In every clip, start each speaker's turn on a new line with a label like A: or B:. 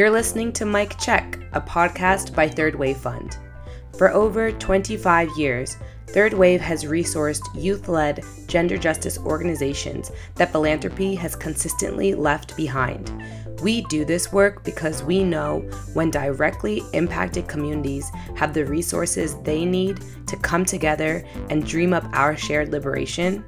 A: You're listening to Mic Check, a podcast by Third Wave Fund. For over 25 years, Third Wave has resourced youth led gender justice organizations that philanthropy has consistently left behind. We do this work because we know when directly impacted communities have the resources they need to come together and dream up our shared liberation,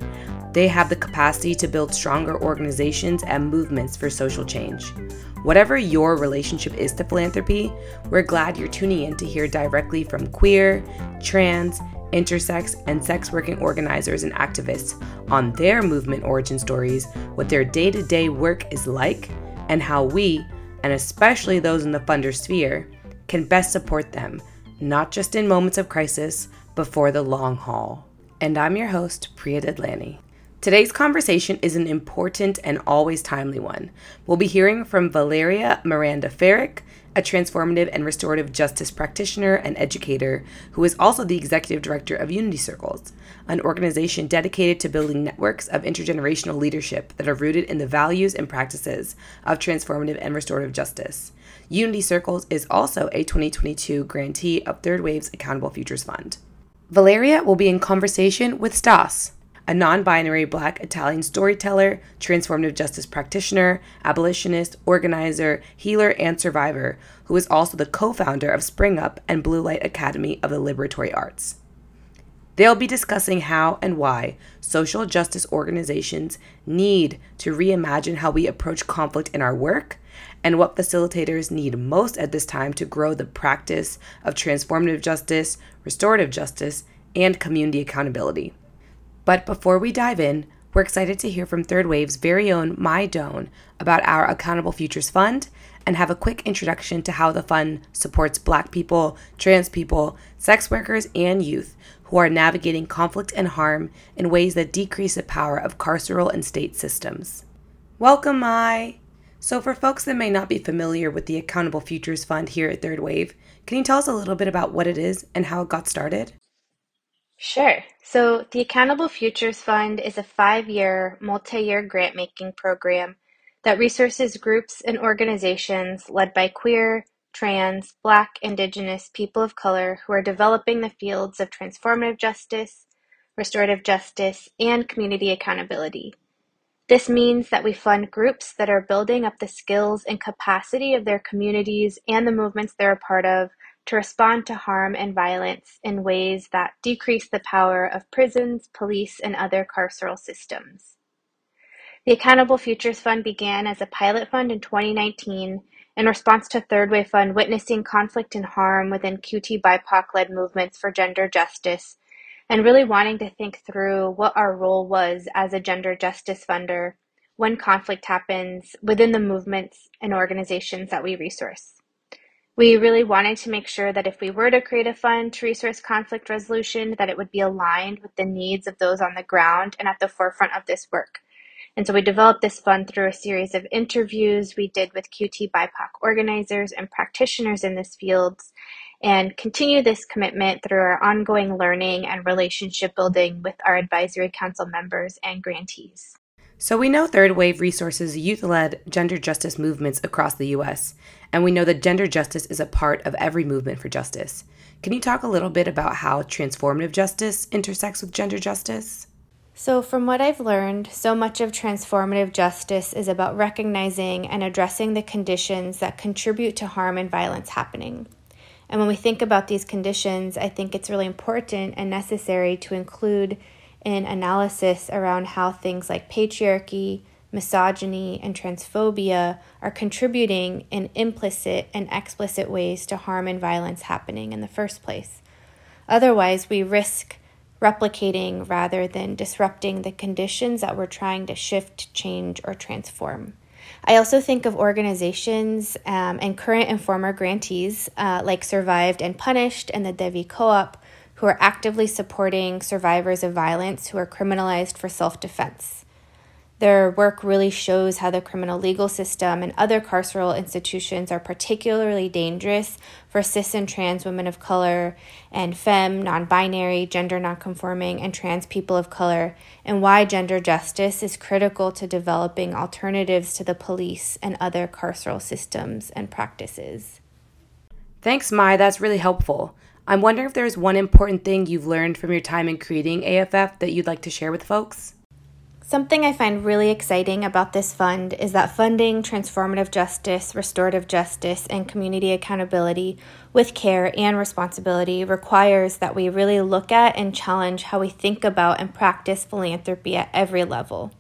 A: they have the capacity to build stronger organizations and movements for social change. Whatever your relationship is to philanthropy, we're glad you're tuning in to hear directly from queer, trans, intersex, and sex working organizers and activists on their movement origin stories, what their day to day work is like, and how we, and especially those in the funder sphere, can best support them, not just in moments of crisis, but for the long haul. And I'm your host, Priya Dadlani. Today's conversation is an important and always timely one. We'll be hearing from Valleria Miranda Ferrick, a transformative and restorative justice practitioner and educator who is also the executive director of Unity Circles, an organization dedicated to building networks of intergenerational leadership that are rooted in the values and practices of transformative and restorative justice. Unity Circles is also a 2022 grantee of Third Wave's Accountable Futures Fund. Valleria will be in conversation with Stas, a non binary black Italian storyteller, transformative justice practitioner, abolitionist, organizer, healer, and survivor, who is also the co founder of Spring Up and Blue Light Academy of the Liberatory Arts. They'll be discussing how and why social justice organizations need to reimagine how we approach conflict in our work and what facilitators need most at this time to grow the practice of transformative justice, restorative justice, and community accountability. But before we dive in, we're excited to hear from Third Wave's very own Mai Doan about our Accountable Futures Fund and have a quick introduction to how the fund supports Black people, trans people, sex workers, and youth who are navigating conflict and harm in ways that decrease the power of carceral and state systems. Welcome, Mai! So, for folks that may not be familiar with the Accountable Futures Fund here at Third Wave, can you tell us a little bit about what it is and how it got started?
B: Sure. So the Accountable Futures Fund is a five-year, multi-year grant-making program that resources groups and organizations led by queer, trans, Black, Indigenous, people of color who are developing the fields of transformative justice, restorative justice, and community accountability. This means that we fund groups that are building up the skills and capacity of their communities and the movements they're a part of to respond to harm and violence in ways that decrease the power of prisons, police, and other carceral systems. The Accountable Futures Fund began as a pilot fund in 2019 in response to Third Wave Fund witnessing conflict and harm within QT BIPOC led movements for gender justice and really wanting to think through what our role was as a gender justice funder when conflict happens within the movements and organizations that we resource. We really wanted to make sure that if we were to create a fund to resource conflict resolution, that it would be aligned with the needs of those on the ground and at the forefront of this work. And so we developed this fund through a series of interviews we did with QT BIPOC organizers and practitioners in this field and continue this commitment through our ongoing learning and relationship building with our advisory council members and grantees.
A: So, we know Third Wave resources youth led gender justice movements across the US, and we know that gender justice is a part of every movement for justice. Can you talk a little bit about how transformative justice intersects with gender justice?
B: So, from what I've learned, so much of transformative justice is about recognizing and addressing the conditions that contribute to harm and violence happening. And when we think about these conditions, I think it's really important and necessary to include in analysis around how things like patriarchy, misogyny, and transphobia are contributing in implicit and explicit ways to harm and violence happening in the first place. Otherwise, we risk replicating rather than disrupting the conditions that we're trying to shift, change, or transform. I also think of organizations um, and current and former grantees uh, like Survived and Punished and the Devi Co op who are actively supporting survivors of violence who are criminalized for self defense. Their work really shows how the criminal legal system and other carceral institutions are particularly dangerous for cis and trans women of color and femme, non binary, gender nonconforming, and trans people of color, and why gender justice is critical to developing alternatives to the police and other carceral systems and practices.
A: Thanks, Mai. That's really helpful. I'm wondering if there's one important thing you've learned from your time in creating AFF that you'd like to share with folks.
B: Something I find really exciting about this fund is that funding transformative justice, restorative justice, and community accountability with care and responsibility requires that we really look at and challenge how we think about and practice philanthropy at every level.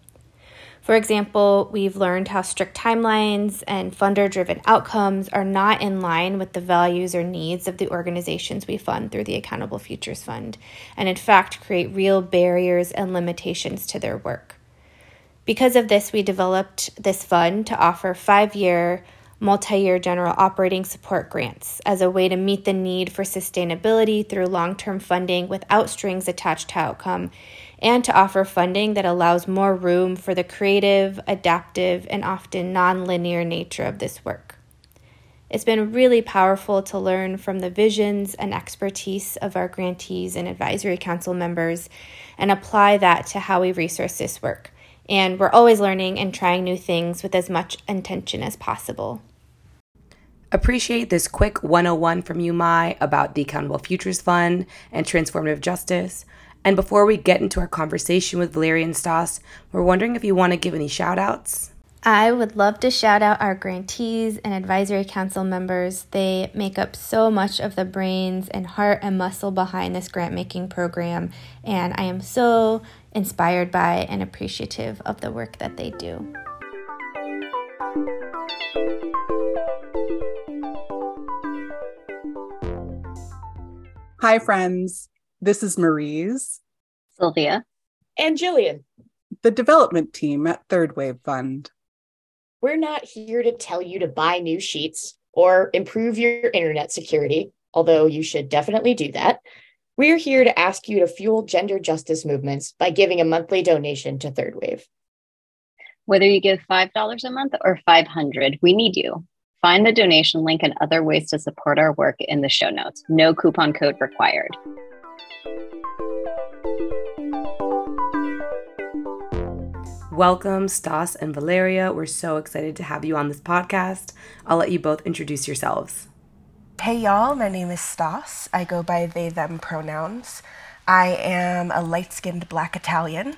B: For example, we've learned how strict timelines and funder driven outcomes are not in line with the values or needs of the organizations we fund through the Accountable Futures Fund, and in fact create real barriers and limitations to their work. Because of this, we developed this fund to offer five year, multi year general operating support grants as a way to meet the need for sustainability through long term funding without strings attached to outcome, and to offer funding that allows more room for the creative, adaptive, and often non linear nature of this work. It's been really powerful to learn from the visions and expertise of our grantees and advisory council members and apply that to how we resource this work and we're always learning and trying new things with as much intention as possible.
A: Appreciate this quick 101 from you, Mai, about the Accountable Futures Fund and transformative justice. And before we get into our conversation with Valleria and Stas, we're wondering if you want to give any shout outs.
B: I would love to shout out our grantees and advisory council members. They make up so much of the brains and heart and muscle behind this grant making program, and I am so inspired by and appreciative of the work that they do.
C: Hi, friends. This is Marie's,
D: Sylvia,
E: and Jillian,
C: the development team at Third Wave Fund.
E: We're not here to tell you to buy new sheets or improve your internet security, although you should definitely do that. We're here to ask you to fuel gender justice movements by giving a monthly donation to Third Wave.
D: Whether you give $5 a month or 500, we need you. Find the donation link and other ways to support our work in the show notes. No coupon code required.
A: Welcome, Stas and Valleria. We're so excited to have you on this podcast. I'll let you both introduce yourselves.
F: Hey y'all, my name is Stas. I go by they, them pronouns. I am a light skinned black Italian.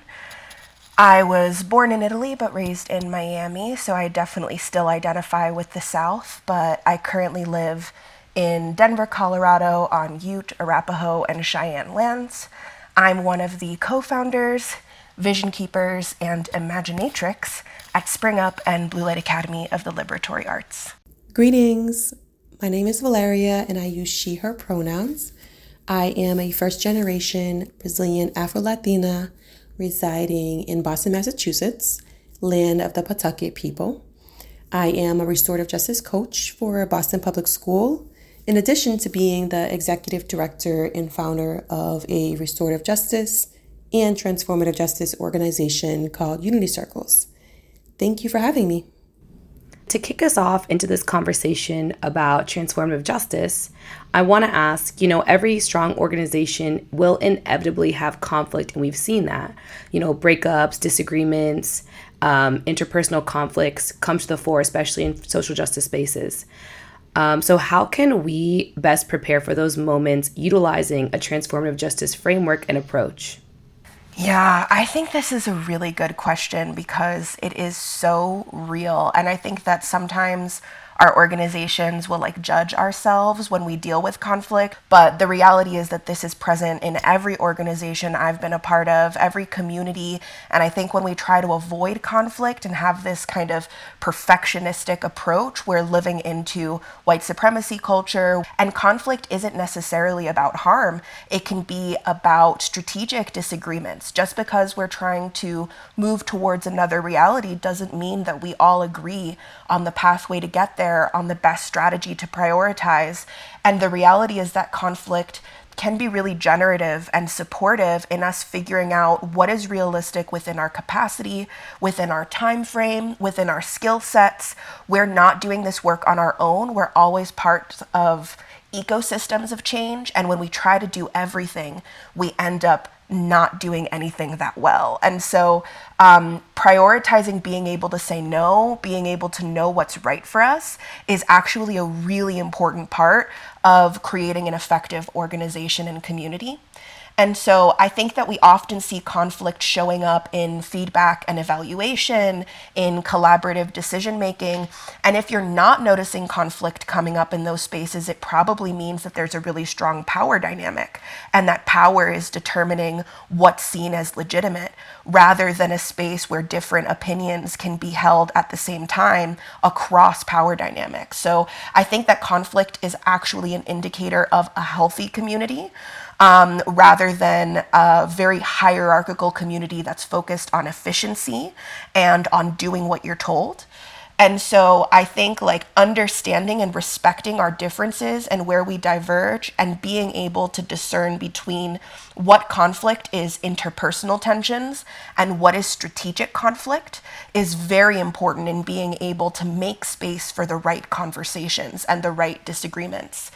F: I was born in Italy but raised in Miami, so I definitely still identify with the South, but I currently live in Denver, Colorado on Ute, Arapaho, and Cheyenne lands. I'm one of the co founders, vision keepers, and imaginatrix at Spring Up and Blue Light Academy of the Liberatory Arts.
G: Greetings. My name is Valleria and I use she, her pronouns. I am a first generation Brazilian Afro Latina residing in Boston, Massachusetts, land of the Pawtucket people. I am a restorative justice coach for Boston Public School, in addition to being the executive director and founder of a restorative justice and transformative justice organization called Unity Circles. Thank you for having me.
A: To kick us off into this conversation about transformative justice, I want to ask you know, every strong organization will inevitably have conflict, and we've seen that. You know, breakups, disagreements, um, interpersonal conflicts come to the fore, especially in social justice spaces. Um, so, how can we best prepare for those moments utilizing a transformative justice framework and approach?
F: Yeah, I think this is a really good question because it is so real. And I think that sometimes our organizations will like judge ourselves when we deal with conflict. But the reality is that this is present in every organization I've been a part of, every community. And I think when we try to avoid conflict and have this kind of perfectionistic approach, we're living into white supremacy culture. And conflict isn't necessarily about harm, it can be about strategic disagreements. Just because we're trying to move towards another reality doesn't mean that we all agree on the pathway to get there, on the best strategy to prioritize. And the reality is that conflict can be really generative and supportive in us figuring out what is realistic within our capacity, within our time frame, within our skill sets. We're not doing this work on our own. We're always part of ecosystems of change. And when we try to do everything, we end up not doing anything that well. And so, um, prioritizing being able to say no, being able to know what's right for us, is actually a really important part of creating an effective organization and community. And so I think that we often see conflict showing up in feedback and evaluation, in collaborative decision making. And if you're not noticing conflict coming up in those spaces, it probably means that there's a really strong power dynamic. And that power is determining what's seen as legitimate rather than a space where different opinions can be held at the same time across power dynamics. So I think that conflict is actually an indicator of a healthy community um, rather than a very hierarchical community that's focused on efficiency and on doing what you're told. And so I think like understanding and respecting our differences and where we diverge and being able to discern between what conflict is interpersonal tensions and what is strategic conflict is very important in being able to make space for the right conversations and the right disagreements.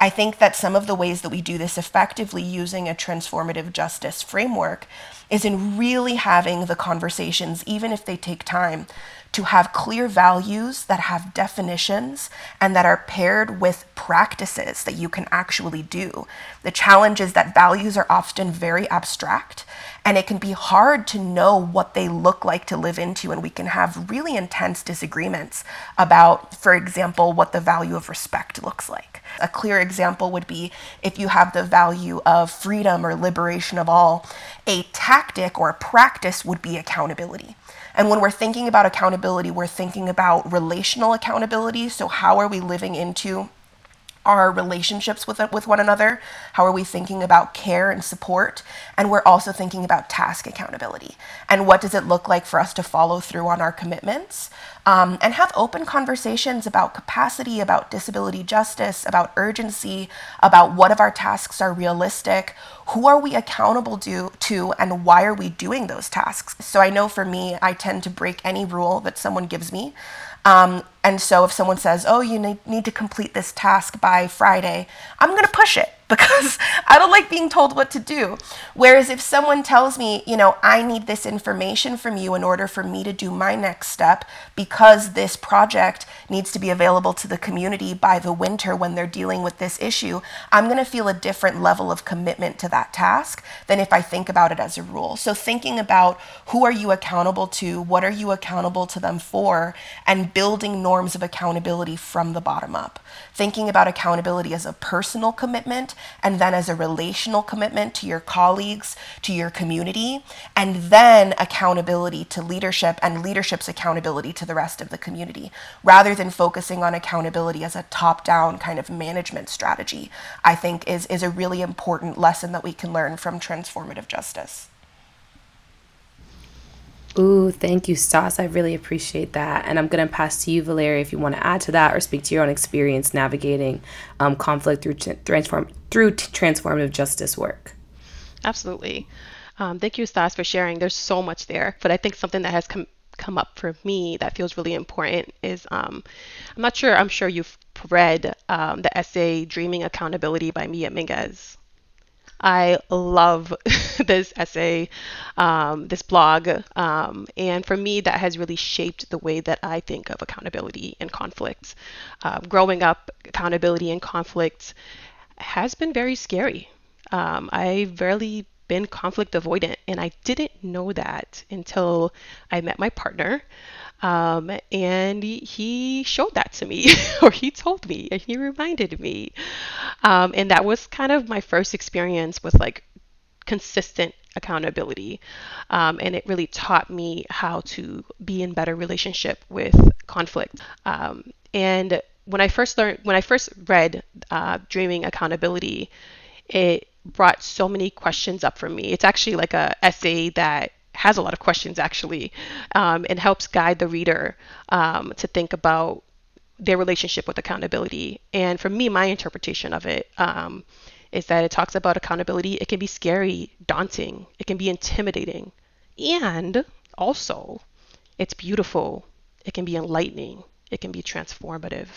F: I think that some of the ways that we do this effectively using a transformative justice framework is in really having the conversations, even if they take time, to have clear values that have definitions and that are paired with practices that you can actually do. The challenge is that values are often very abstract and it can be hard to know what they look like to live into. And we can have really intense disagreements about, for example, what the value of respect looks like. A clear example would be if you have the value of freedom or liberation of all, a tactic or a practice would be accountability. And when we're thinking about accountability, we're thinking about relational accountability. So, how are we living into our relationships with with one another. How are we thinking about care and support? And we're also thinking about task accountability. And what does it look like for us to follow through on our commitments? Um, and have open conversations about capacity about disability justice about urgency about what of our tasks are realistic. Who are we accountable to, to and why are we doing those tasks? So i know for me i tend to break any rule that someone gives me um, and so if someone says, oh, you need, to complete this task by Friday, I'm going to push it because I don't like being told what to do. Whereas if someone tells me, you know, I need this information from you in order for me to do my next step because this project needs to be available to the community by the winter when they're dealing with this issue, I'm going to feel a different level of commitment to that task than if I think about it as a rule. So thinking about who are you accountable to, what are you accountable to them for, and building norms of accountability from the bottom up. Thinking about accountability as a personal commitment and then as a relational commitment to your colleagues, to your community, and then accountability to leadership and leadership's accountability to the rest of the community, rather than focusing on accountability as a top down kind of management strategy, I think is, is a really important lesson that we can learn from transformative justice.
A: Ooh, thank you, Stas. I really appreciate that. And I'm going to pass to you, Valleria, if you want to add to that or speak to your own experience navigating um, conflict through transform through transformative justice work.
H: Absolutely. Um, thank you, Stas, for sharing. There's so much there, but I think something that has come come up for me that feels really important is um, I'm not sure. I'm sure you've read um, the essay "Dreaming Accountability" by Mia Mingus. I love this essay, um, this blog. Um, and for me, that has really shaped the way that I think of accountability and conflict. Uh, growing up, accountability and conflict has been very scary. Um, I've rarely been conflict avoidant, and I didn't know that until I met my partner. Um, and he showed that to me, or he told me, and he reminded me. Um, and that was kind of my first experience with like consistent accountability. Um, and it really taught me how to be in better relationship with conflict. Um, and when I first learned, when I first read uh, Dreaming Accountability, it brought so many questions up for me. It's actually like a essay that has a lot of questions actually um, and helps guide the reader um, to think about their relationship with accountability. And for me, my interpretation of it um, is that it talks about accountability. It can be scary, daunting, it can be intimidating, and also it's beautiful. It can be enlightening. It can be transformative.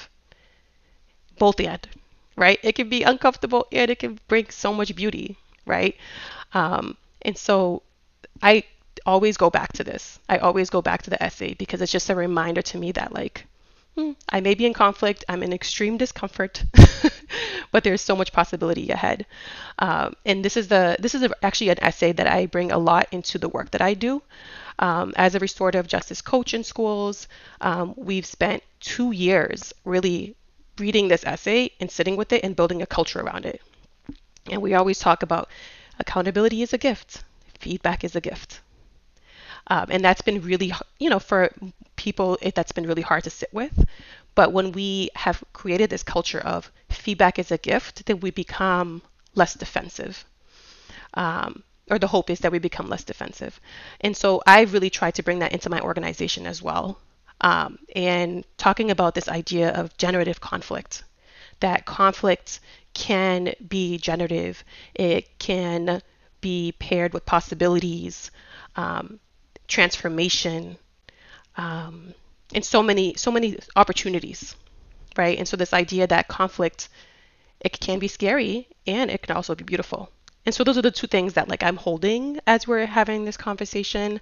H: Both and, right? It can be uncomfortable and it can bring so much beauty, right? Um, and so I always go back to this. I always go back to the essay because it's just a reminder to me that, like, hmm, I may be in conflict, I'm in extreme discomfort, but there's so much possibility ahead. Um, and this is the this is a, actually an essay that I bring a lot into the work that I do. Um, as a restorative justice coach in schools, um, we've spent two years really reading this essay and sitting with it and building a culture around it. And we always talk about accountability is a gift, feedback is a gift. Um, and that's been really, you know, for people, it, that's been really hard to sit with. But when we have created this culture of feedback is a gift, then we become less defensive. Um, or the hope is that we become less defensive. And so I really tried to bring that into my organization as well. Um, and talking about this idea of generative conflict, that conflict can be generative, it can be paired with possibilities, um, transformation, um, and so many so many opportunities, right? And so this idea that conflict it can be scary and it can also be beautiful. And so those are the two things that like I'm holding as we're having this conversation.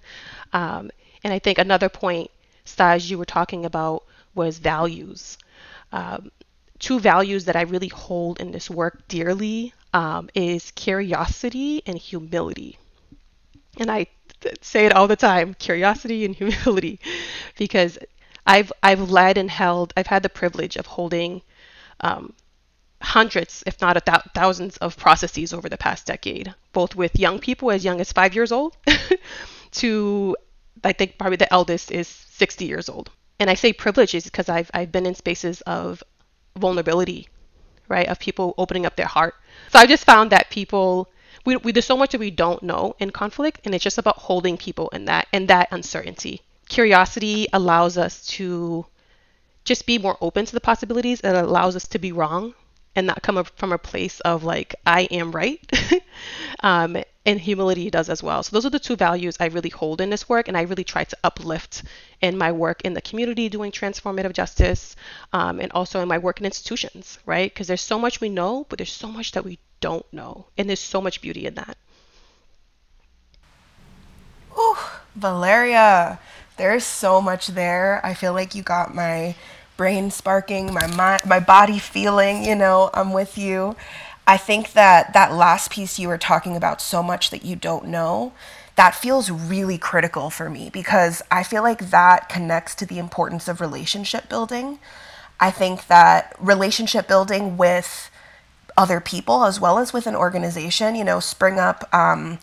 H: Um, and I think another point, Stas, you were talking about was values. Um, two values that I really hold in this work dearly um, is curiosity and humility. And I say it all the time, curiosity and humility, because I've I've led and held I've had the privilege of holding um, hundreds, if not th- thousands, of processes over the past decade, both with young people as young as five years old to, I think, probably the eldest is 60 years old. And I say privileges because I've, I've been in spaces of vulnerability, right? Of people opening up their heart. So I just found that people, we, we, there's so much that we don't know in conflict, and it's just about holding people in that and that uncertainty. Curiosity allows us to just be more open to the possibilities. It allows us to be wrong and not come from a place of like I am right. um, and humility does as well. So those are the two values I really hold in this work, and I really try to uplift in my work in the community doing transformative justice, um, and also in my work in institutions, right? Because there's so much we know, but there's so much that we don't know, and there's so much beauty in that.
F: Ooh, Valleria, there's so much there. I feel like you got my brain sparking, my mind, my body feeling, you know, I'm with you. I think that that last piece you were talking about so much that you don't know, that feels really critical for me because I feel like that connects to the importance of relationship building. I think that relationship building with other people as well as with an organization, you know, Spring Up um,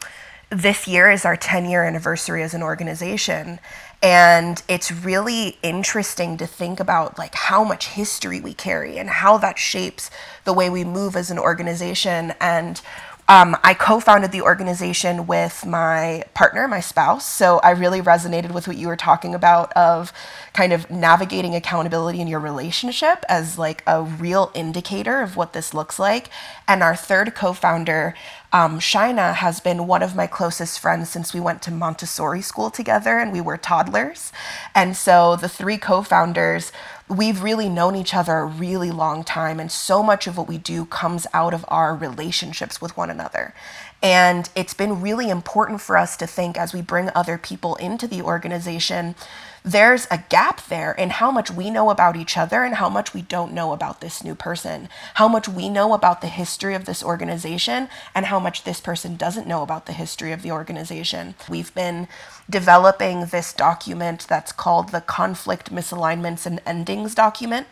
F: this year is our 10 year anniversary as an organization. And it's really interesting to think about like how much history we carry and how that shapes the way we move as an organization. And um, I co founded the organization with my partner, my spouse. So I really resonated with what you were talking about of kind of navigating accountability in your relationship as like a real indicator of what this looks like. And our third co founder, um, Shaina, has been one of my closest friends since we went to Montessori school together and we were toddlers. And so the three co founders we've really known each other a really long time, and so much of what we do comes out of our relationships with one another. And it's been really important for us to think as we bring other people into the organization there's a gap there in how much we know about each other and how much we don't know about this new person, how much we know about the history of this organization and how much this person doesn't know about the history of the organization. We've been developing this document that's called the Conflict Misalignments and Endings document.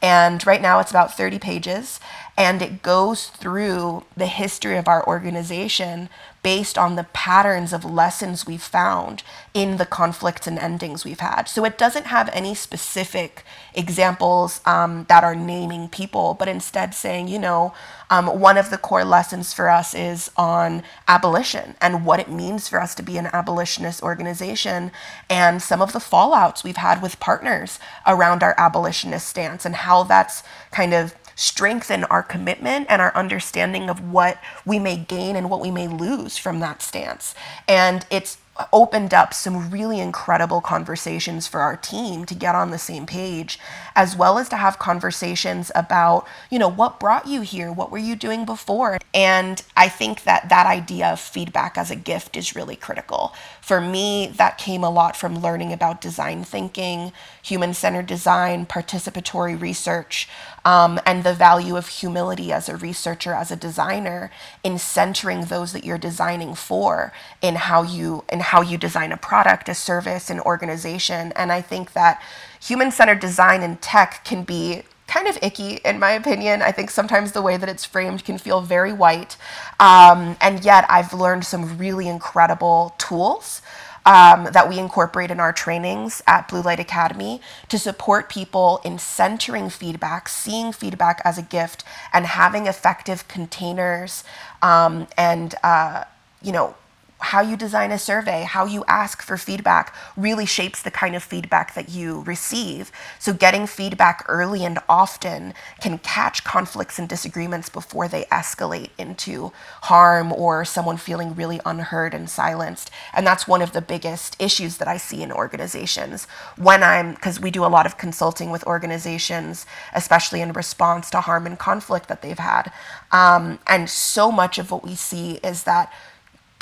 F: And right now it's about 30 pages and it goes through the history of our organization based on the patterns of lessons we've found in the conflicts and endings we've had. So it doesn't have any specific examples um, that are naming people, but instead saying, you know, um, one of the core lessons for us is on abolition and what it means for us to be an abolitionist organization and some of the fallouts we've had with partners around our abolitionist stance and how that's kind of strengthen our commitment and our understanding of what we may gain and what we may lose from that stance. And it's opened up some really incredible conversations for our team to get on the same page as well as to have conversations about you know what brought you here? What were you doing before? And i think that that idea of feedback as a gift is really critical. For me that came a lot from learning about design thinking human-centered design participatory research um, and the value of humility as a researcher as a designer in centering those that you're designing for in how you in how you design a product, a service, an organization. And I think that human centered design in tech can be kind of icky, in my opinion. I think sometimes the way that it's framed can feel very white. Um, and yet, I've learned some really incredible tools. Um, that we incorporate in our trainings at Blue Light Academy to support people in centering feedback, seeing feedback as a gift, and having effective containers um, and uh, you know how you design a survey, how you ask for feedback really shapes the kind of feedback that you receive. So, getting feedback early and often can catch conflicts and disagreements before they escalate into harm or someone feeling really unheard and silenced. And that's one of the biggest issues that I see in organizations. When I'm, because we do a lot of consulting with organizations, especially in response to harm and conflict that they've had. Um, and so much of what we see is that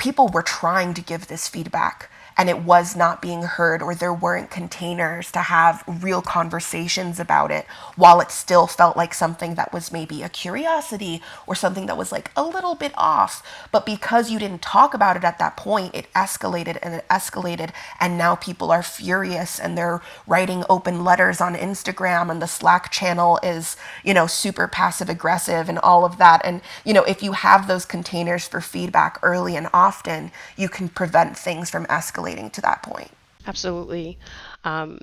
F: people were trying to give this feedback and it was not being heard or there weren't containers to have real conversations about it while it still felt like something that was maybe a curiosity or something that was like a little bit off. But because you didn't talk about it at that point it escalated and it escalated and now people are furious and they're writing open letters on Instagram and the Slack channel is you know super passive aggressive and all of that. And you know if you have those containers for feedback early and often you can prevent things from escalating escalating to that point.
H: Absolutely. Um,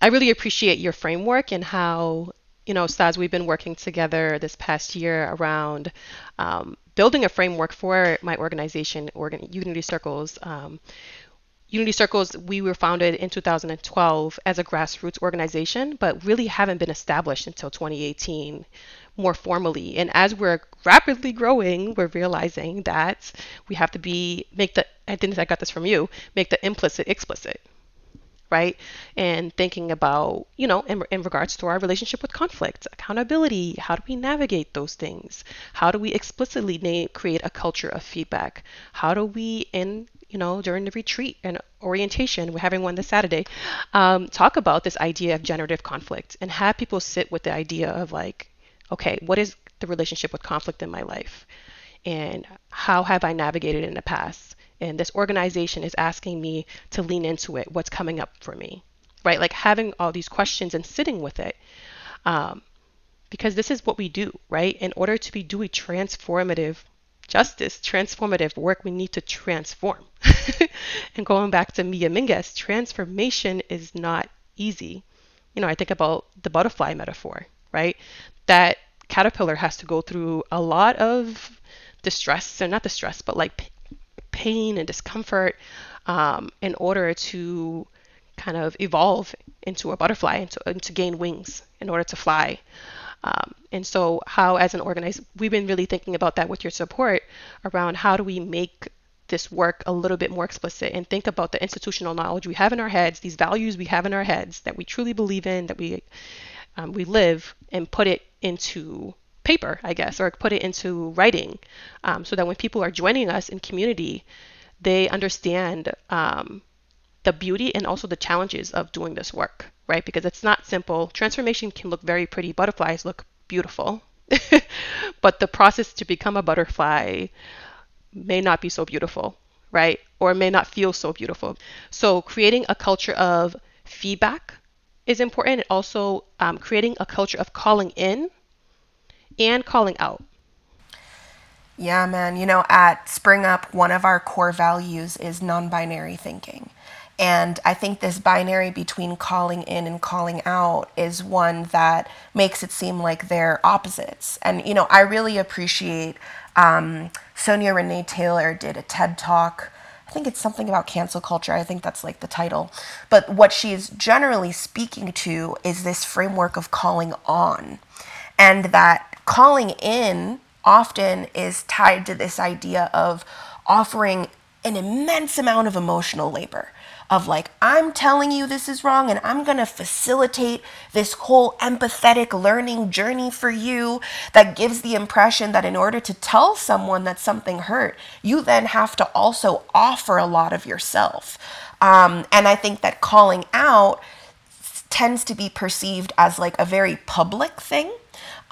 H: I really appreciate your framework and how, you know, Stas, we've been working together this past year around um, building a framework for my organization, Organ- Unity Circles. Um, Unity Circles, we were founded in 2012 as a grassroots organization, but really haven't been established until 2018 more formally. And as we're rapidly growing, we're realizing that we have to be make the I think I got this from you, make the implicit explicit. Right? And thinking about, you know, in, in regards to our relationship with conflict, accountability, how do we navigate those things? How do we explicitly na- create a culture of feedback? How do we, in you know, during the retreat and orientation, we're having one this Saturday, um, talk about this idea of generative conflict and have people sit with the idea of like, okay, what is the relationship with conflict in my life? And how have I navigated in the past? And this organization is asking me to lean into it. What's coming up for me? Right? Like having all these questions and sitting with it. Um, because this is what we do, right? In order to be doing transformative justice, transformative work, we need to transform. and going back to Mia Mingus, transformation is not easy. You know, I think about the butterfly metaphor, right? That caterpillar has to go through a lot of distress, or not distress, but like pain and discomfort um, in order to kind of evolve into a butterfly and to, and to gain wings in order to fly. Um, and so, how, as an organization, we've been really thinking about that with your support around how do we make this work a little bit more explicit and think about the institutional knowledge we have in our heads, these values we have in our heads that we truly believe in, that we um, we live, and put it into paper, I guess, or put it into writing, um, so that when people are joining us in community, they understand um, the beauty and also the challenges of doing this work, right? Because it's not simple. Transformation can look very pretty. Butterflies look beautiful, but the process to become a butterfly may not be so beautiful, right? Or may not feel so beautiful. So creating a culture of feedback is important. And also, um, creating a culture of calling in and calling out.
F: Yeah, man. You know, at Spring Up, one of our core values is non binary thinking. And I think this binary between calling in and calling out is one that makes it seem like they're opposites. And, you know, I really appreciate um, Sonya Renee Taylor did a TED talk. I think it's something about cancel culture. I think that's like the title. But what she's generally speaking to is this framework of calling on and that calling in often is tied to this idea of offering an immense amount of emotional labor of like, I'm telling you this is wrong and I'm going to facilitate this whole empathetic learning journey for you that gives the impression that in order to tell someone that something hurt, you then have to also offer a lot of yourself. Um, and I think that calling out tends to be perceived as like a very public thing.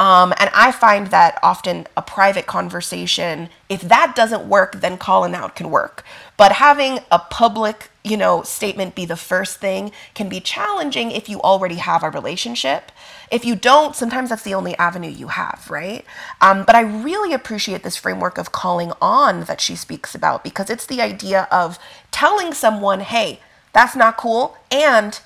F: Um, and I find that often a private conversation, if that doesn't work, then calling out can work. But having a public, you know, statement be the first thing can be challenging if you already have a relationship. If you don't, sometimes that's the only avenue you have, right? Um, but I really appreciate this framework of calling on that she speaks about because it's the idea of telling someone, hey, that's not cool, and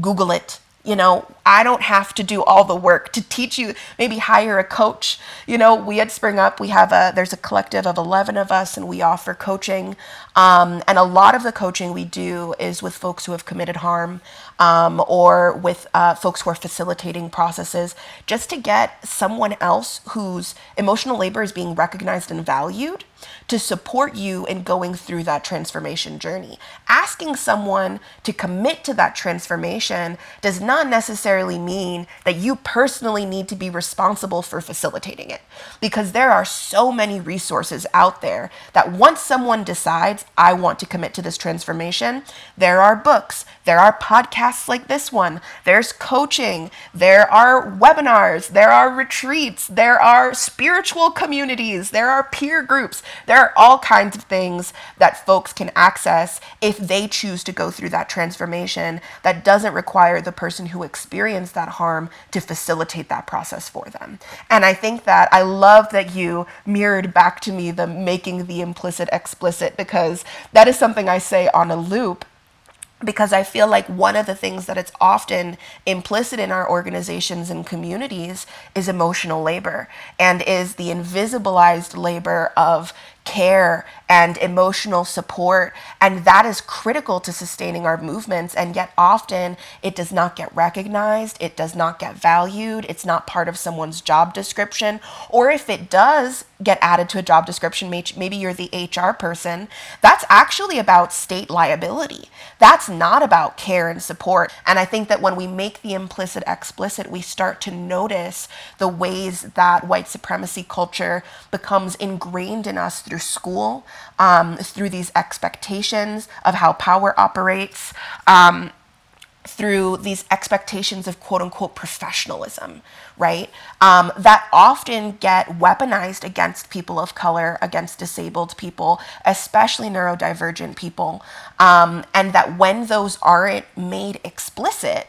F: Google it, you know, I don't have to do all the work to teach you, maybe hire a coach. You know, we at Spring Up, we have a, there's a collective of 11 of us and we offer coaching. Um, and a lot of the coaching we do is with folks who have committed harm um, or with uh, folks who are facilitating processes just to get someone else whose emotional labor is being recognized and valued to support you in going through that transformation journey. Asking someone to commit to that transformation does not necessarily mean that you personally need to be responsible for facilitating it because there are so many resources out there that once someone decides, I want to commit to this transformation, there are books, there are podcasts like this one, there's coaching, there are webinars, there are retreats, there are spiritual communities, there are peer groups, there are all kinds of things that folks can access if they choose to go through that transformation that doesn't require the person who experienced that harm to facilitate that process for them. And I think that I love that you mirrored back to me the making the implicit explicit because that is something I say on a loop because I feel like one of the things that it's often implicit in our organizations and communities is emotional labor and is the invisibilized labor of care and emotional support. And that is critical to sustaining our movements. And yet, often it does not get recognized, it does not get valued, it's not part of someone's job description. Or if it does get added to a job description, maybe you're the HR person, that's actually about state liability. That's not about care and support. And I think that when we make the implicit explicit, we start to notice the ways that white supremacy culture becomes ingrained in us through school, um, through these expectations of how power operates. Um, through these expectations of quote unquote professionalism, right? Um, that often get weaponized against people of color, against disabled people, especially neurodivergent people. Um, and that when those aren't made explicit,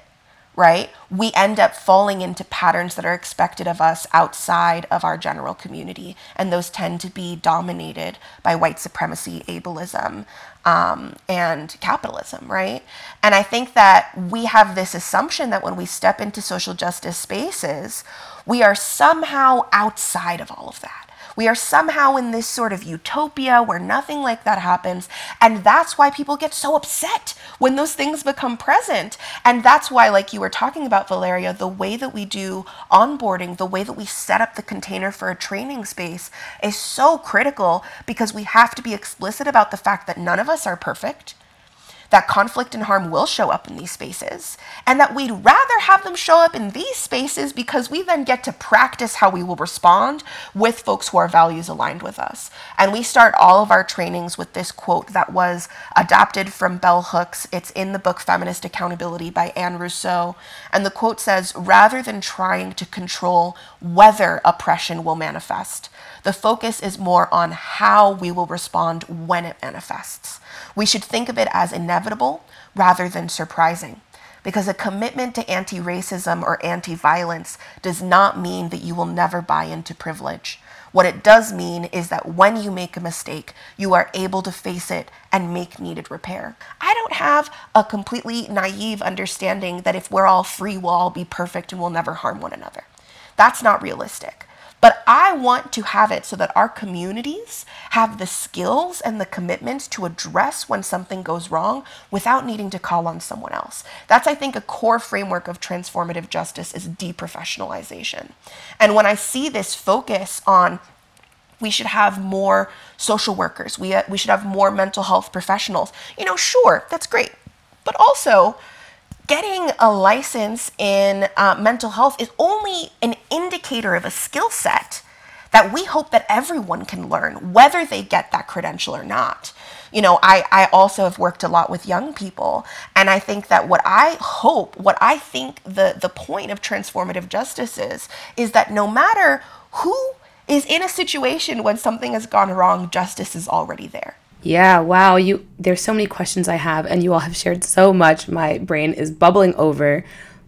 F: right, we end up falling into patterns that are expected of us outside of our general community. And those tend to be dominated by white supremacy, ableism, um, and capitalism, right? And I think that we have this assumption that when we step into social justice spaces, we are somehow outside of all of that we are somehow in this sort of utopia where nothing like that happens. And that's why people get so upset when those things become present. And that's why, like you were talking about, Valleria, the way that we do onboarding, the way that we set up the container for a training space is so critical because we have to be explicit about the fact that none of us are perfect that conflict and harm will show up in these spaces, and that we'd rather have them show up in these spaces because we then get to practice how we will respond with folks who are values aligned with us. And we start all of our trainings with this quote that was adapted from Bell Hooks. It's in the book Feminist Accountability by Ann Russo. And the quote says Rather than trying to control whether oppression will manifest, the focus is more on how we will respond when it manifests. We should think of it as inevitable rather than surprising. Because a commitment to anti racism or anti violence does not mean that you will never buy into privilege. What it does mean is that when you make a mistake, you are able to face it and make needed repair. I don't have a completely naive understanding that if we're all free, we'll all be perfect and we'll never harm one another. That's not realistic. But I want to have it so that our communities have the skills and the commitments to address when something goes wrong without needing to call on someone else. That's, I think, a core framework of transformative justice is deprofessionalization. And when I see this focus on we should have more social workers. We, uh, we should have more mental health professionals. You know, sure, that's great. But also, getting a license in uh, mental health is only an indicator of a skill set that we hope that everyone can learn, whether they get that credential or not. You know, I, I also have worked a lot with young people, and I think that what I hope, what I think the, the point of transformative justice is, is that no matter who is in a situation when something has gone wrong, justice is already there.
A: Yeah, wow. You there's so many questions I have and you all have shared so much. My brain is bubbling over.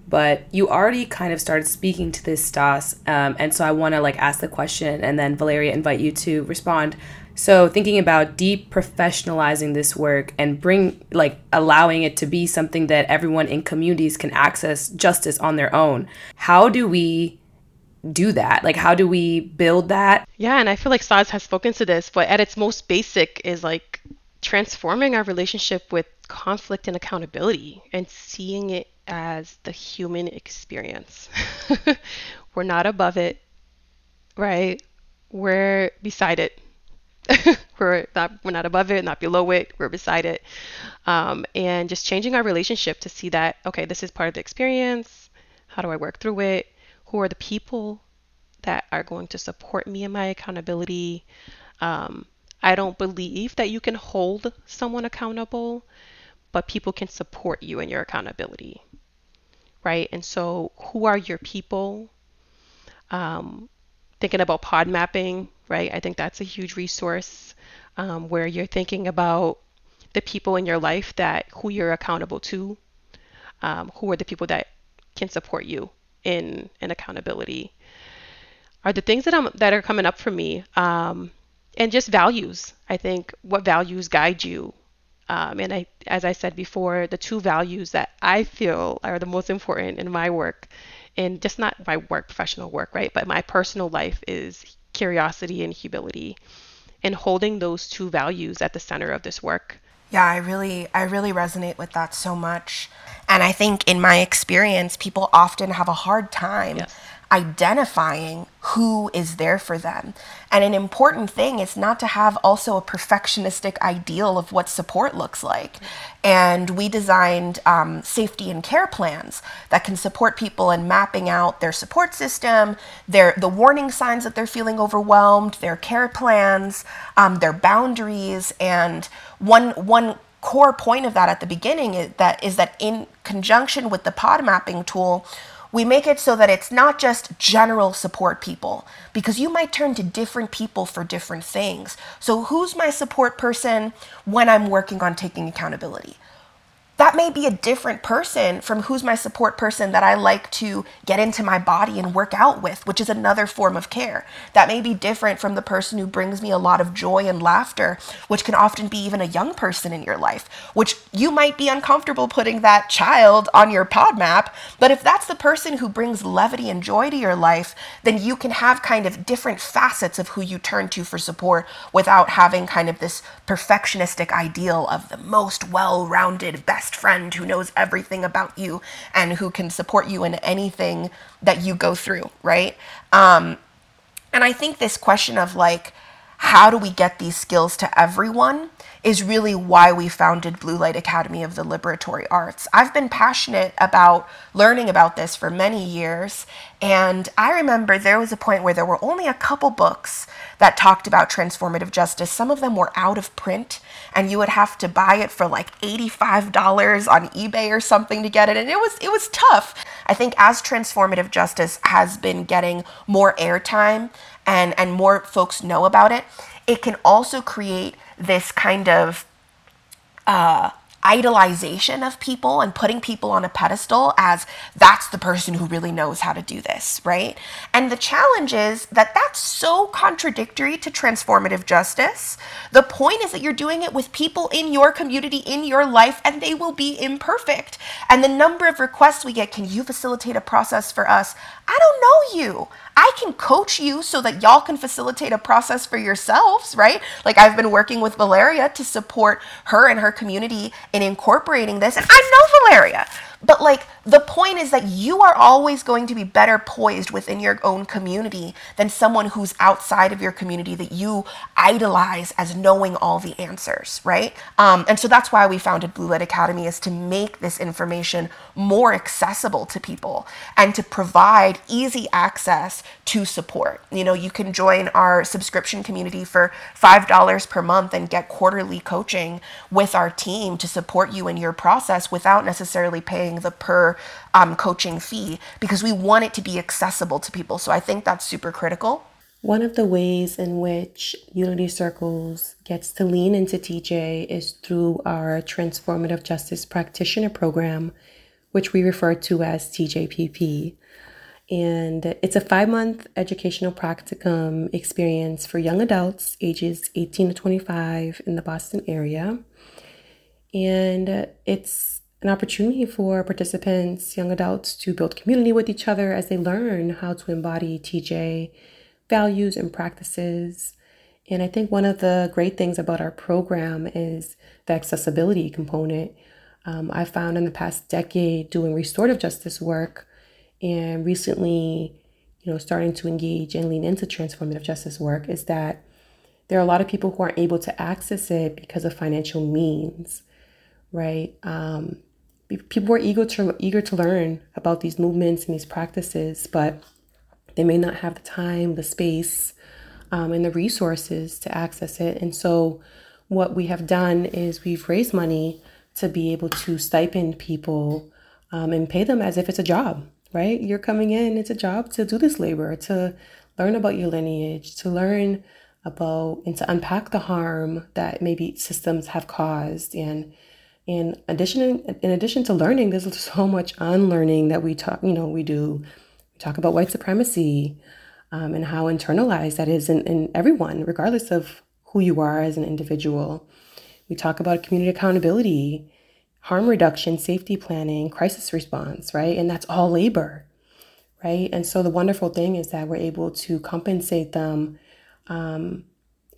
A: But you already kind of started speaking to this, Stas, um, and so I want to like ask the question, and then Valleria invite you to respond. So thinking about deprofessionalizing this work and bring like allowing it to be something that everyone in communities can access justice on their own. How do we do that? Like, how do we build that?
H: Yeah, and I feel like Stas has spoken to this, but at its most basic is like transforming our relationship with conflict and accountability and seeing it as the human experience. we're not above it, right? We're beside it. we're not we're not above it, not below it. We're beside it, um, and just changing our relationship to see that okay, this is part of the experience. How do I work through it? Who are the people that are going to support me in my accountability. Um, I don't believe that you can hold someone accountable, but people can support you in your accountability, right? And so, who are your people? Um, thinking about pod mapping, right? I think that's a huge resource um, where you're thinking about the people in your life that who you're accountable to, um, who are the people that can support you in in accountability are the things that I'm that are coming up for me, um, and just values. I think what values guide you, um, and I, as I said before, the two values that I feel are the most important in my work, and just not my work, professional work, right, but my personal life is curiosity and humility, and holding those two values at the center of this work.
F: Yeah, I really, I really resonate with that so much. And I think in my experience, people often have a hard time yes. Identifying who is there for them. And an important thing is not to have also a perfectionistic ideal of what support looks like. And we designed um, safety and care plans that can support people in mapping out their support system, their the warning signs that they're feeling overwhelmed, their care plans, um, their boundaries, and one one core point of that at the beginning is that is that in conjunction with the pod mapping tool we make it so that it's not just general support people because you might turn to different people for different things. So, who's my support person when I'm working on taking accountability? That may be a different person from who's my support person that I like to get into my body and work out with, which is another form of care. That may be different from the person who brings me a lot of joy and laughter, which can often be even a young person in your life, which you might be uncomfortable putting that child on your pod map. But if that's the person who brings levity and joy to your life, then you can have kind of different facets of who you turn to for support without having kind of this perfectionistic ideal of the most well rounded, best best friend who knows everything about you and who can support you in anything that you go through, right? Um, and I think this question of like, how do we get these skills to everyone is really why we founded Blue Light Academy of the Liberatory Arts. I've been passionate about learning about this for many years, and I remember there was a point where there were only a couple books that talked about transformative justice. Some of them were out of print, and you would have to buy it for like $85 on eBay or something to get it, and it was it was tough. I think as transformative justice has been getting more airtime and and more folks know about it, it can also create this kind of uh, idolization of people and putting people on a pedestal as that's the person who really knows how to do this, right? And the challenge is that that's so contradictory to transformative justice. The point is that you're doing it with people in your community, in your life, and they will be imperfect. And the number of requests we get can you facilitate a process for us? I don't know you. I can coach you so that y'all can facilitate a process for yourselves, right? Like I've been working with Valleria to support her and her community in incorporating this. And I know Valleria. But like the point is that you are always going to be better poised within your own community than someone who's outside of your community that you idolize as knowing all the answers, right? Um, and so that's why we founded Blue Light Academy is to make this information more accessible to people and to provide easy access to support. You know, you can join our subscription community for $5 per month and get quarterly coaching with our team to support you in your process without necessarily paying the per um, coaching fee because we want it to be accessible to people. So I think that's super critical.
G: One of the ways in which Unity Circles gets to lean into TJ is through our Transformative Justice Practitioner Program, which we refer to as TJPP. And it's a five month educational practicum experience for young adults ages 18 to 25 in the Boston area. And it's an opportunity for participants, young adults, to build community with each other as they learn how to embody TJ values and practices. And I think one of the great things about our program is the accessibility component. Um, I found in the past decade doing restorative justice work and recently, you know, starting to engage and lean into transformative justice work is that there are a lot of people who aren't able to access it because of financial means, right? Um, people are eager to eager to learn about these movements and these practices, but they may not have the time, the space, um, and the resources to access it. And so, what we have done is we've raised money to be able to stipend people um, and pay them as if it's a job. Right? You're coming in; it's a job to do this labor, to learn about your lineage, to learn about and to unpack the harm that maybe systems have caused and in addition in addition to learning there's so much unlearning that we talk you know we do. We talk about white supremacy um, and how internalized that is in, in everyone regardless of who you are as an individual. We talk about community accountability harm reduction safety planning crisis response right? And that's all labor right? And so the wonderful thing is that we're able to compensate them um,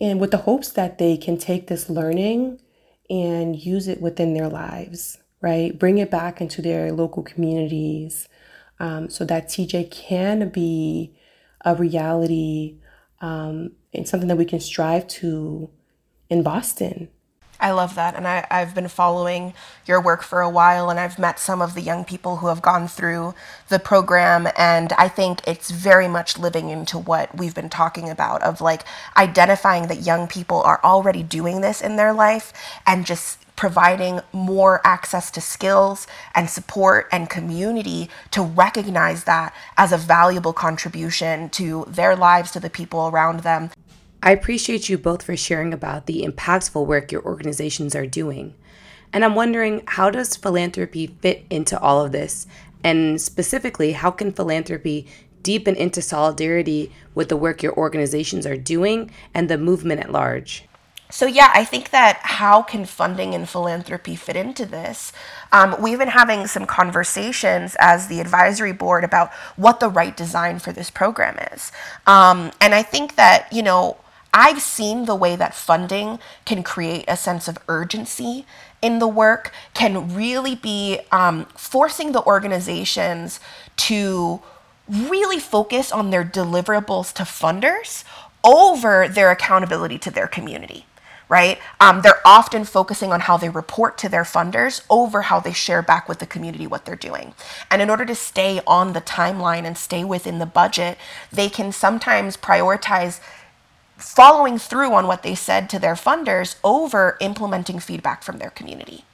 G: and with the hopes that they can take this learning and use it within their lives, right? Bring it back into their local communities um, so that TJ can be a reality um, and something that we can strive to in Boston.
F: I love that. And I, I've been following your work for a while, and I've met some of the young people who have gone through the program. And I think it's very much living into what we've been talking about of like identifying that young people are already doing this in their life and just providing more access to skills and support and community to recognize that as a valuable contribution to their lives, to the people around them.
A: I appreciate you both for sharing about the impactful work your organizations are doing. And I'm wondering how does philanthropy fit into all of this? And specifically, how can philanthropy deepen into solidarity with the work your organizations are doing and the movement at large?
F: So, yeah, I think that how can funding and philanthropy fit into this? Um, we've been having some conversations as the advisory board about what the right design for this program is. Um, and I think that, you know, I've seen the way that funding can create a sense of urgency in the work, can really be um, forcing the organizations to really focus on their deliverables to funders over their accountability to their community right? Um, they're often focusing on how they report to their funders over how they share back with the community what they're doing. And in order to stay on the timeline and stay within the budget, they can sometimes prioritize following through on what they said to their funders over implementing feedback from their community.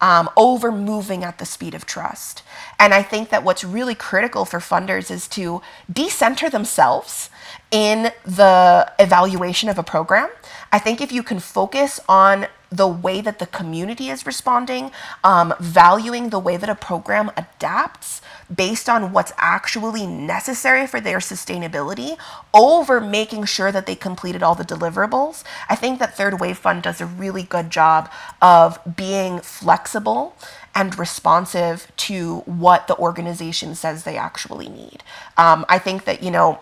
F: Um, over moving at the speed of trust. And I think that what's really critical for funders is to decenter themselves in the evaluation of a program. I think if you can focus on the way that the community is responding, um, valuing the way that a program adapts based on what's actually necessary for their sustainability over making sure that they completed all the deliverables. I think that Third Wave Fund does a really good job of being flexible and responsive to what the organization says they actually need. Um, I think that, you know,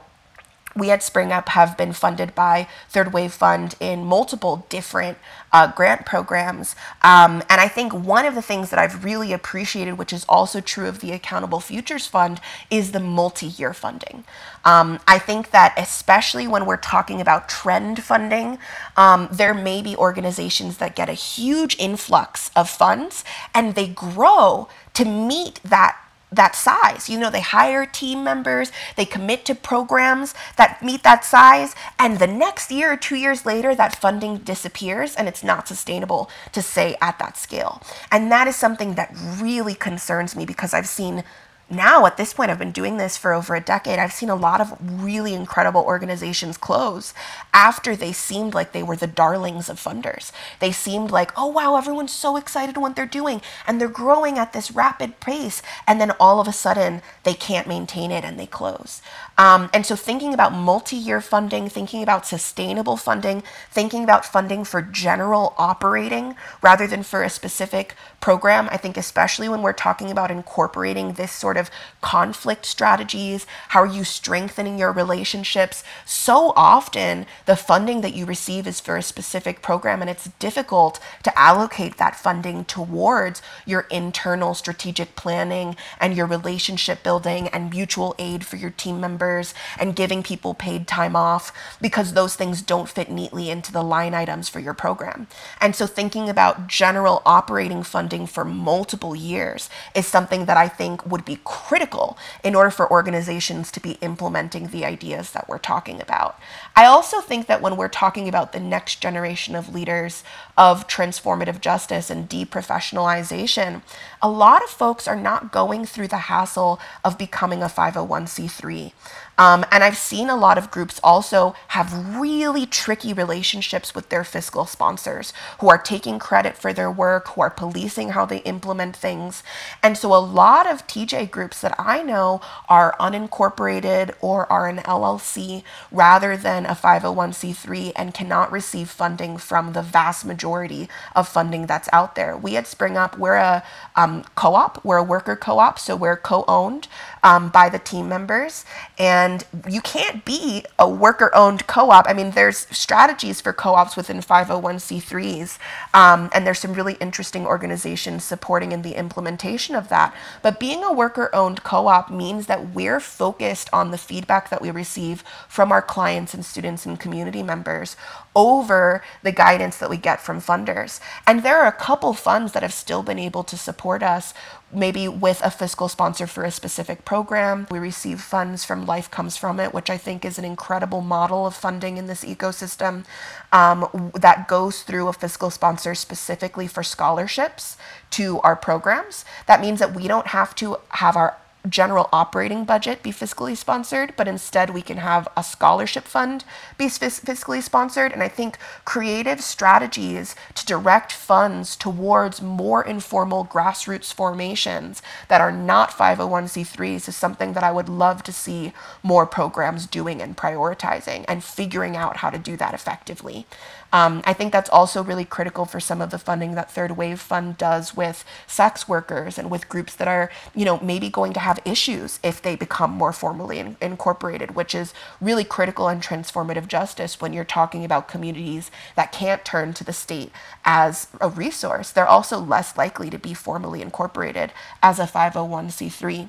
F: we at Spring Up have been funded by Third Wave Fund in multiple different uh, grant programs. Um, and I think one of the things that I've really appreciated, which is also true of the Accountable Futures Fund, is the multi year funding. Um, I think that especially when we're talking about trend funding, um, there may be organizations that get a huge influx of funds and they grow to meet that that size. You know, they hire team members, they commit to programs that meet that size, and the next year or two years later, that funding disappears and it's not sustainable to stay at that scale. And that is something that really concerns me because I've seen now at this point i've been doing this for over a decade i've seen a lot of really incredible organizations close after they seemed like they were the darlings of funders. They seemed like oh wow everyone's so excited what they're doing and they're growing at this rapid pace and then all of a sudden they can't maintain it and they close. Um, and so thinking about multi-year funding thinking about sustainable funding thinking about funding for general operating rather than for a specific program i think especially when we're talking about incorporating this sort of of conflict strategies? How are you strengthening your relationships? So often, the funding that you receive is for a specific program, and it's difficult to allocate that funding towards your internal strategic planning and your relationship building and mutual aid for your team members and giving people paid time off because those things don't fit neatly into the line items for your program. And so, thinking about general operating funding for multiple years is something that I think would be critical in order for organizations to be implementing the ideas that we're talking about. I also think that when we're talking about the next generation of leaders of transformative justice and deprofessionalization, a lot of folks are not going through the hassle of becoming a 501c3. Um, and I've seen a lot of groups also have really tricky relationships with their fiscal sponsors who are taking credit for their work, who are policing how they implement things. And so a lot of TJ groups that I know are unincorporated or are an LLC rather than a 501c3 and cannot receive funding from the vast majority of funding that's out there. We at Spring Up, we're a um, co op, we're a worker co op, so we're co owned um, by the team members. And you can't be a worker owned co op. I mean, there's strategies for co ops within 501c3s, um, and there's some really interesting organizations supporting in the implementation of that. But being a worker owned co op means that we're focused on the feedback that we receive from our clients and students and community members over the guidance that we get from funders. And there are a couple funds that have still been able to support us maybe with a fiscal sponsor for a specific program. We receive funds from Life Comes From It, which I think is an incredible model of funding in this ecosystem um, that goes through a fiscal sponsor specifically for scholarships to our programs. That means that we don't have to have our general operating budget be fiscally sponsored, but instead we can have a scholarship fund be fiscally sponsored. And I think creative strategies to direct funds towards more informal grassroots formations that are not 501c3s is something that I would love to see more programs doing and prioritizing and figuring out how to do that effectively. Um, I think that's also really critical for some of the funding that Third Wave Fund does with sex workers and with groups that are, you know, maybe going to have issues if they become more formally in- incorporated, which is really critical in transformative justice when you're talking about communities that can't turn to the state as a resource. They're also less likely to be formally incorporated as a 501c3.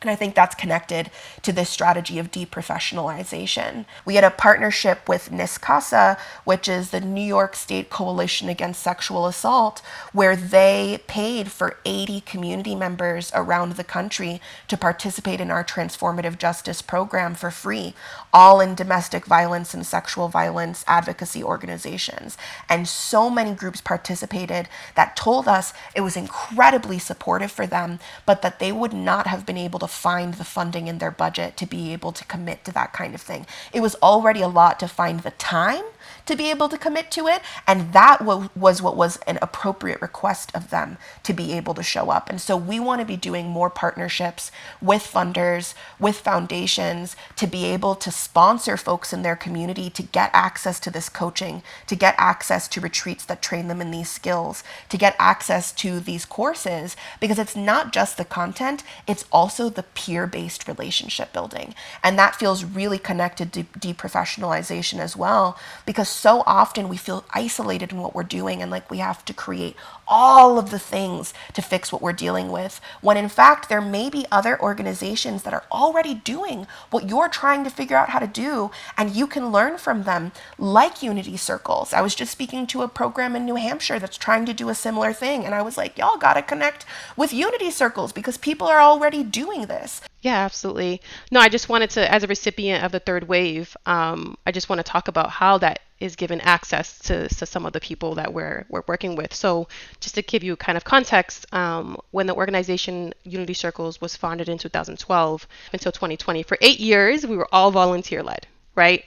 F: And I think that's connected to this strategy of deprofessionalization. We had a partnership with NYSCASA, which is the New York State Coalition Against Sexual Assault, where they paid for 80 community members around the country to participate in our transformative justice program for free, all in domestic violence and sexual violence advocacy organizations. And so many groups participated that told us it was incredibly supportive for them, but that they would not have been able to find the funding in their budget to be able to commit to that kind of thing. It was already a lot to find the time to be able to commit to it. And that was what was an appropriate request of them to be able to show up. And so we want to be doing more partnerships with funders, with foundations to be able to sponsor folks in their community to get access to this coaching, to get access to retreats that train them in these skills, to get access to these courses, because it's not just the content, it's also the peer based relationship building. And that feels really connected to deprofessionalization as well, because so often we feel isolated in what we're doing and like we have to create all of the things to fix what we're dealing with, when in fact, there may be other organizations that are already doing what you're trying to figure out how to do, and you can learn from them, like Unity Circles. I was just speaking to a program in New Hampshire that's trying to do a similar thing, and I was like, y'all gotta connect with Unity Circles because people are already doing this.
H: Yeah, absolutely. No, I just wanted to, as a recipient of the third wave, um, I just want to talk about how that is given access to, to some of the people that we're, we're working with. So, just to give you kind of context, um, when the organization Unity Circles was founded in 2012 until 2020, for eight years, we were all volunteer led, right?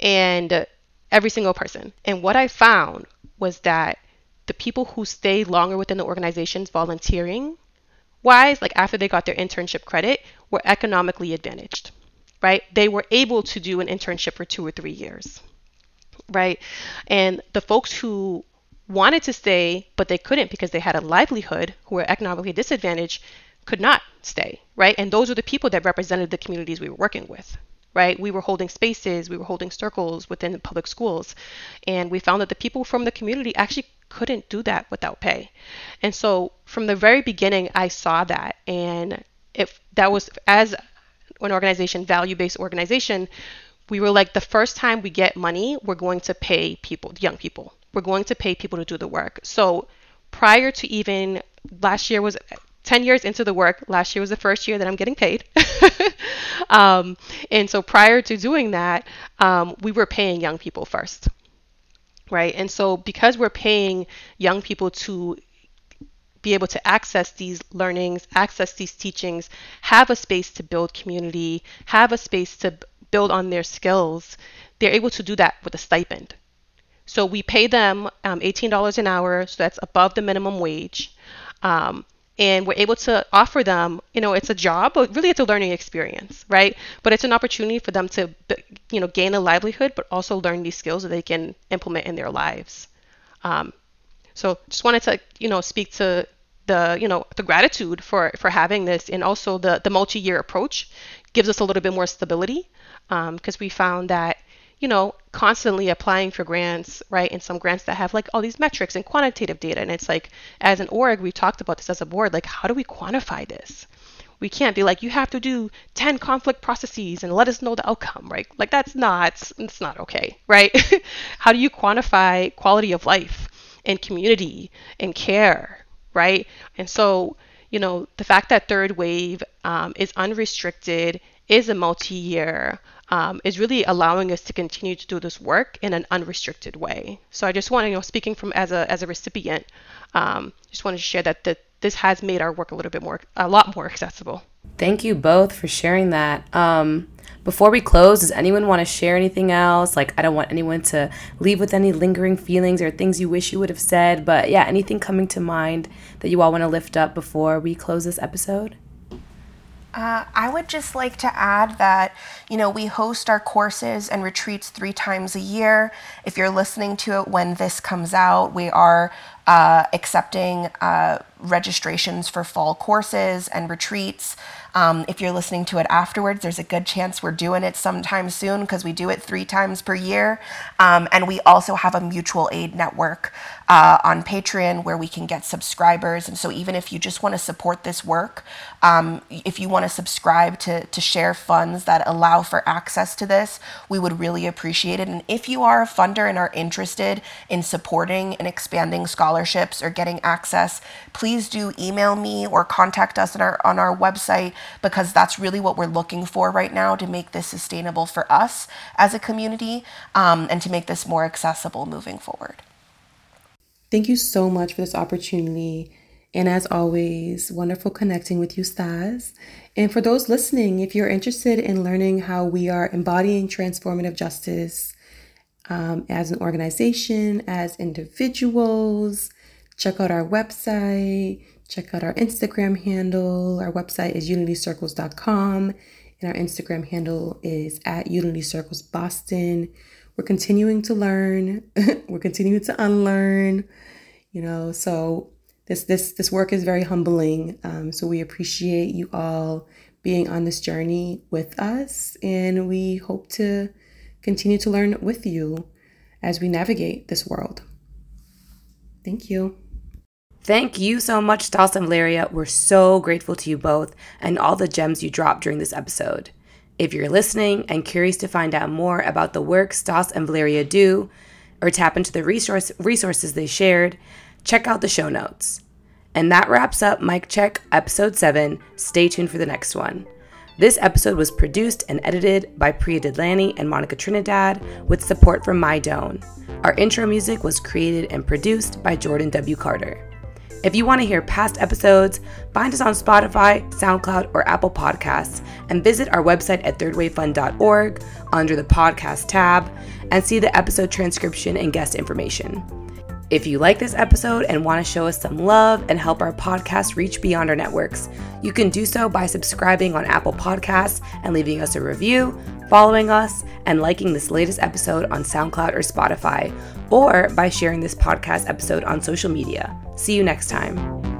H: And uh, every single person. And what I found was that the people who stayed longer within the organizations volunteering wise, like after they got their internship credit, were economically advantaged, right? They were able to do an internship for two or three years, right? And the folks who wanted to stay, but they couldn't because they had a livelihood, who were economically disadvantaged, could not stay, right? And those are the people that represented the communities we were working with, right? We were holding spaces, we were holding circles within the public schools. And we found that the people from the community actually couldn't do that without pay. And so from the very beginning, I saw that. And if that was as an organization, value based organization, we were like, the first time we get money, we're going to pay people, young people. We're going to pay people to do the work. So prior to even last year was 10 years into the work. Last year was the first year that I'm getting paid. um, and so prior to doing that, um, we were paying young people first. Right. And so because we're paying young people to be able to access these learnings, access these teachings, have a space to build community, have a space to build on their skills, they're able to do that with a stipend. So we pay them um, $18 an hour, so that's above the minimum wage. Um, and we're able to offer them you know it's a job but really it's a learning experience right? But it's an opportunity for them to you know gain a livelihood but also learn these skills that they can implement in their lives. Um, so just wanted to you know speak to the you know the gratitude for for having this and also the the multi-year approach gives us a little bit more stability because um, we found that you know, constantly applying for grants, right? And some grants that have like all these metrics and quantitative data. And it's like, as an org, we talked about this as a board, like, how do we quantify this? We can't be like, you have to do 10 conflict processes and let us know the outcome, right? Like, that's not, it's not okay, right? how do you quantify quality of life and community and care, right? And so, you know, the fact that third wave um, is unrestricted, is a multi year, um, is really allowing us to continue to do this work in an unrestricted way. So I just want to, you know, speaking from as a as a recipient, um, just wanted to share that that this has made our work a little bit more, a lot more accessible.
A: Thank you both for sharing that. Um, before we close, does anyone want to share anything else? Like, I don't want anyone to leave with any lingering feelings or things you wish you would have said. But yeah, anything coming to mind that you all want to lift up before we close this episode?
F: Uh, I would just like to add that, you know, we host our courses and retreats three times a year. If you're listening to it when this comes out, we are uh, accepting uh, registrations for fall courses and retreats. Um, if you're listening to it afterwards, there's a good chance we're doing it sometime soon because we do it three times per year. Um, and we also have a mutual aid network uh, on Patreon where we can get subscribers. And so even if you just want to support this work, um, if you want to subscribe to, to share funds that allow for access to this, we would really appreciate it. And if you are a funder and are interested in supporting and expanding scholarships or getting access, please do email me or contact us on our, on our website because that's really what we're looking for right now to make this sustainable for us as a community um, and to make this more accessible moving forward.
G: Thank you so much for this opportunity. And as always, wonderful connecting with you, Stas. And for those listening, if you're interested in learning how we are embodying transformative justice um, as an organization, as individuals. Check out our website, check out our Instagram handle. Our website is unitycircles.com, and our Instagram handle is at unitycirclesboston. Boston we're continuing to learn, we're continuing to unlearn, you know, so this this this work is very humbling. Um, so we appreciate you all being on this journey with us, and we hope to continue to learn with you as we navigate this world. Thank you.
A: Thank you so much, Stas and Valleria. We're so grateful to you both and all the gems you dropped during this episode. If you're listening and curious to find out more about the work Stas and Valleria do, or tap into the resource, resources they shared, check out the show notes. And that wraps up Mic Check episode 7. Stay tuned for the next one. This episode was produced and edited by Priya Didlani and Monica Trinidad with support from Mai Doan. Our intro music was created and produced by Jordan W. Carter. If you want to hear past episodes, find us on Spotify, SoundCloud, or Apple Podcasts, and visit our website at thirdwavefund.org under the podcast tab and see the episode transcription and guest information. If you like this episode and want to show us some love and help our podcast reach beyond our networks, you can do so by subscribing on Apple Podcasts and leaving us a review, following us, and liking this latest episode on SoundCloud or Spotify, or by sharing this podcast episode on social media. See you next time.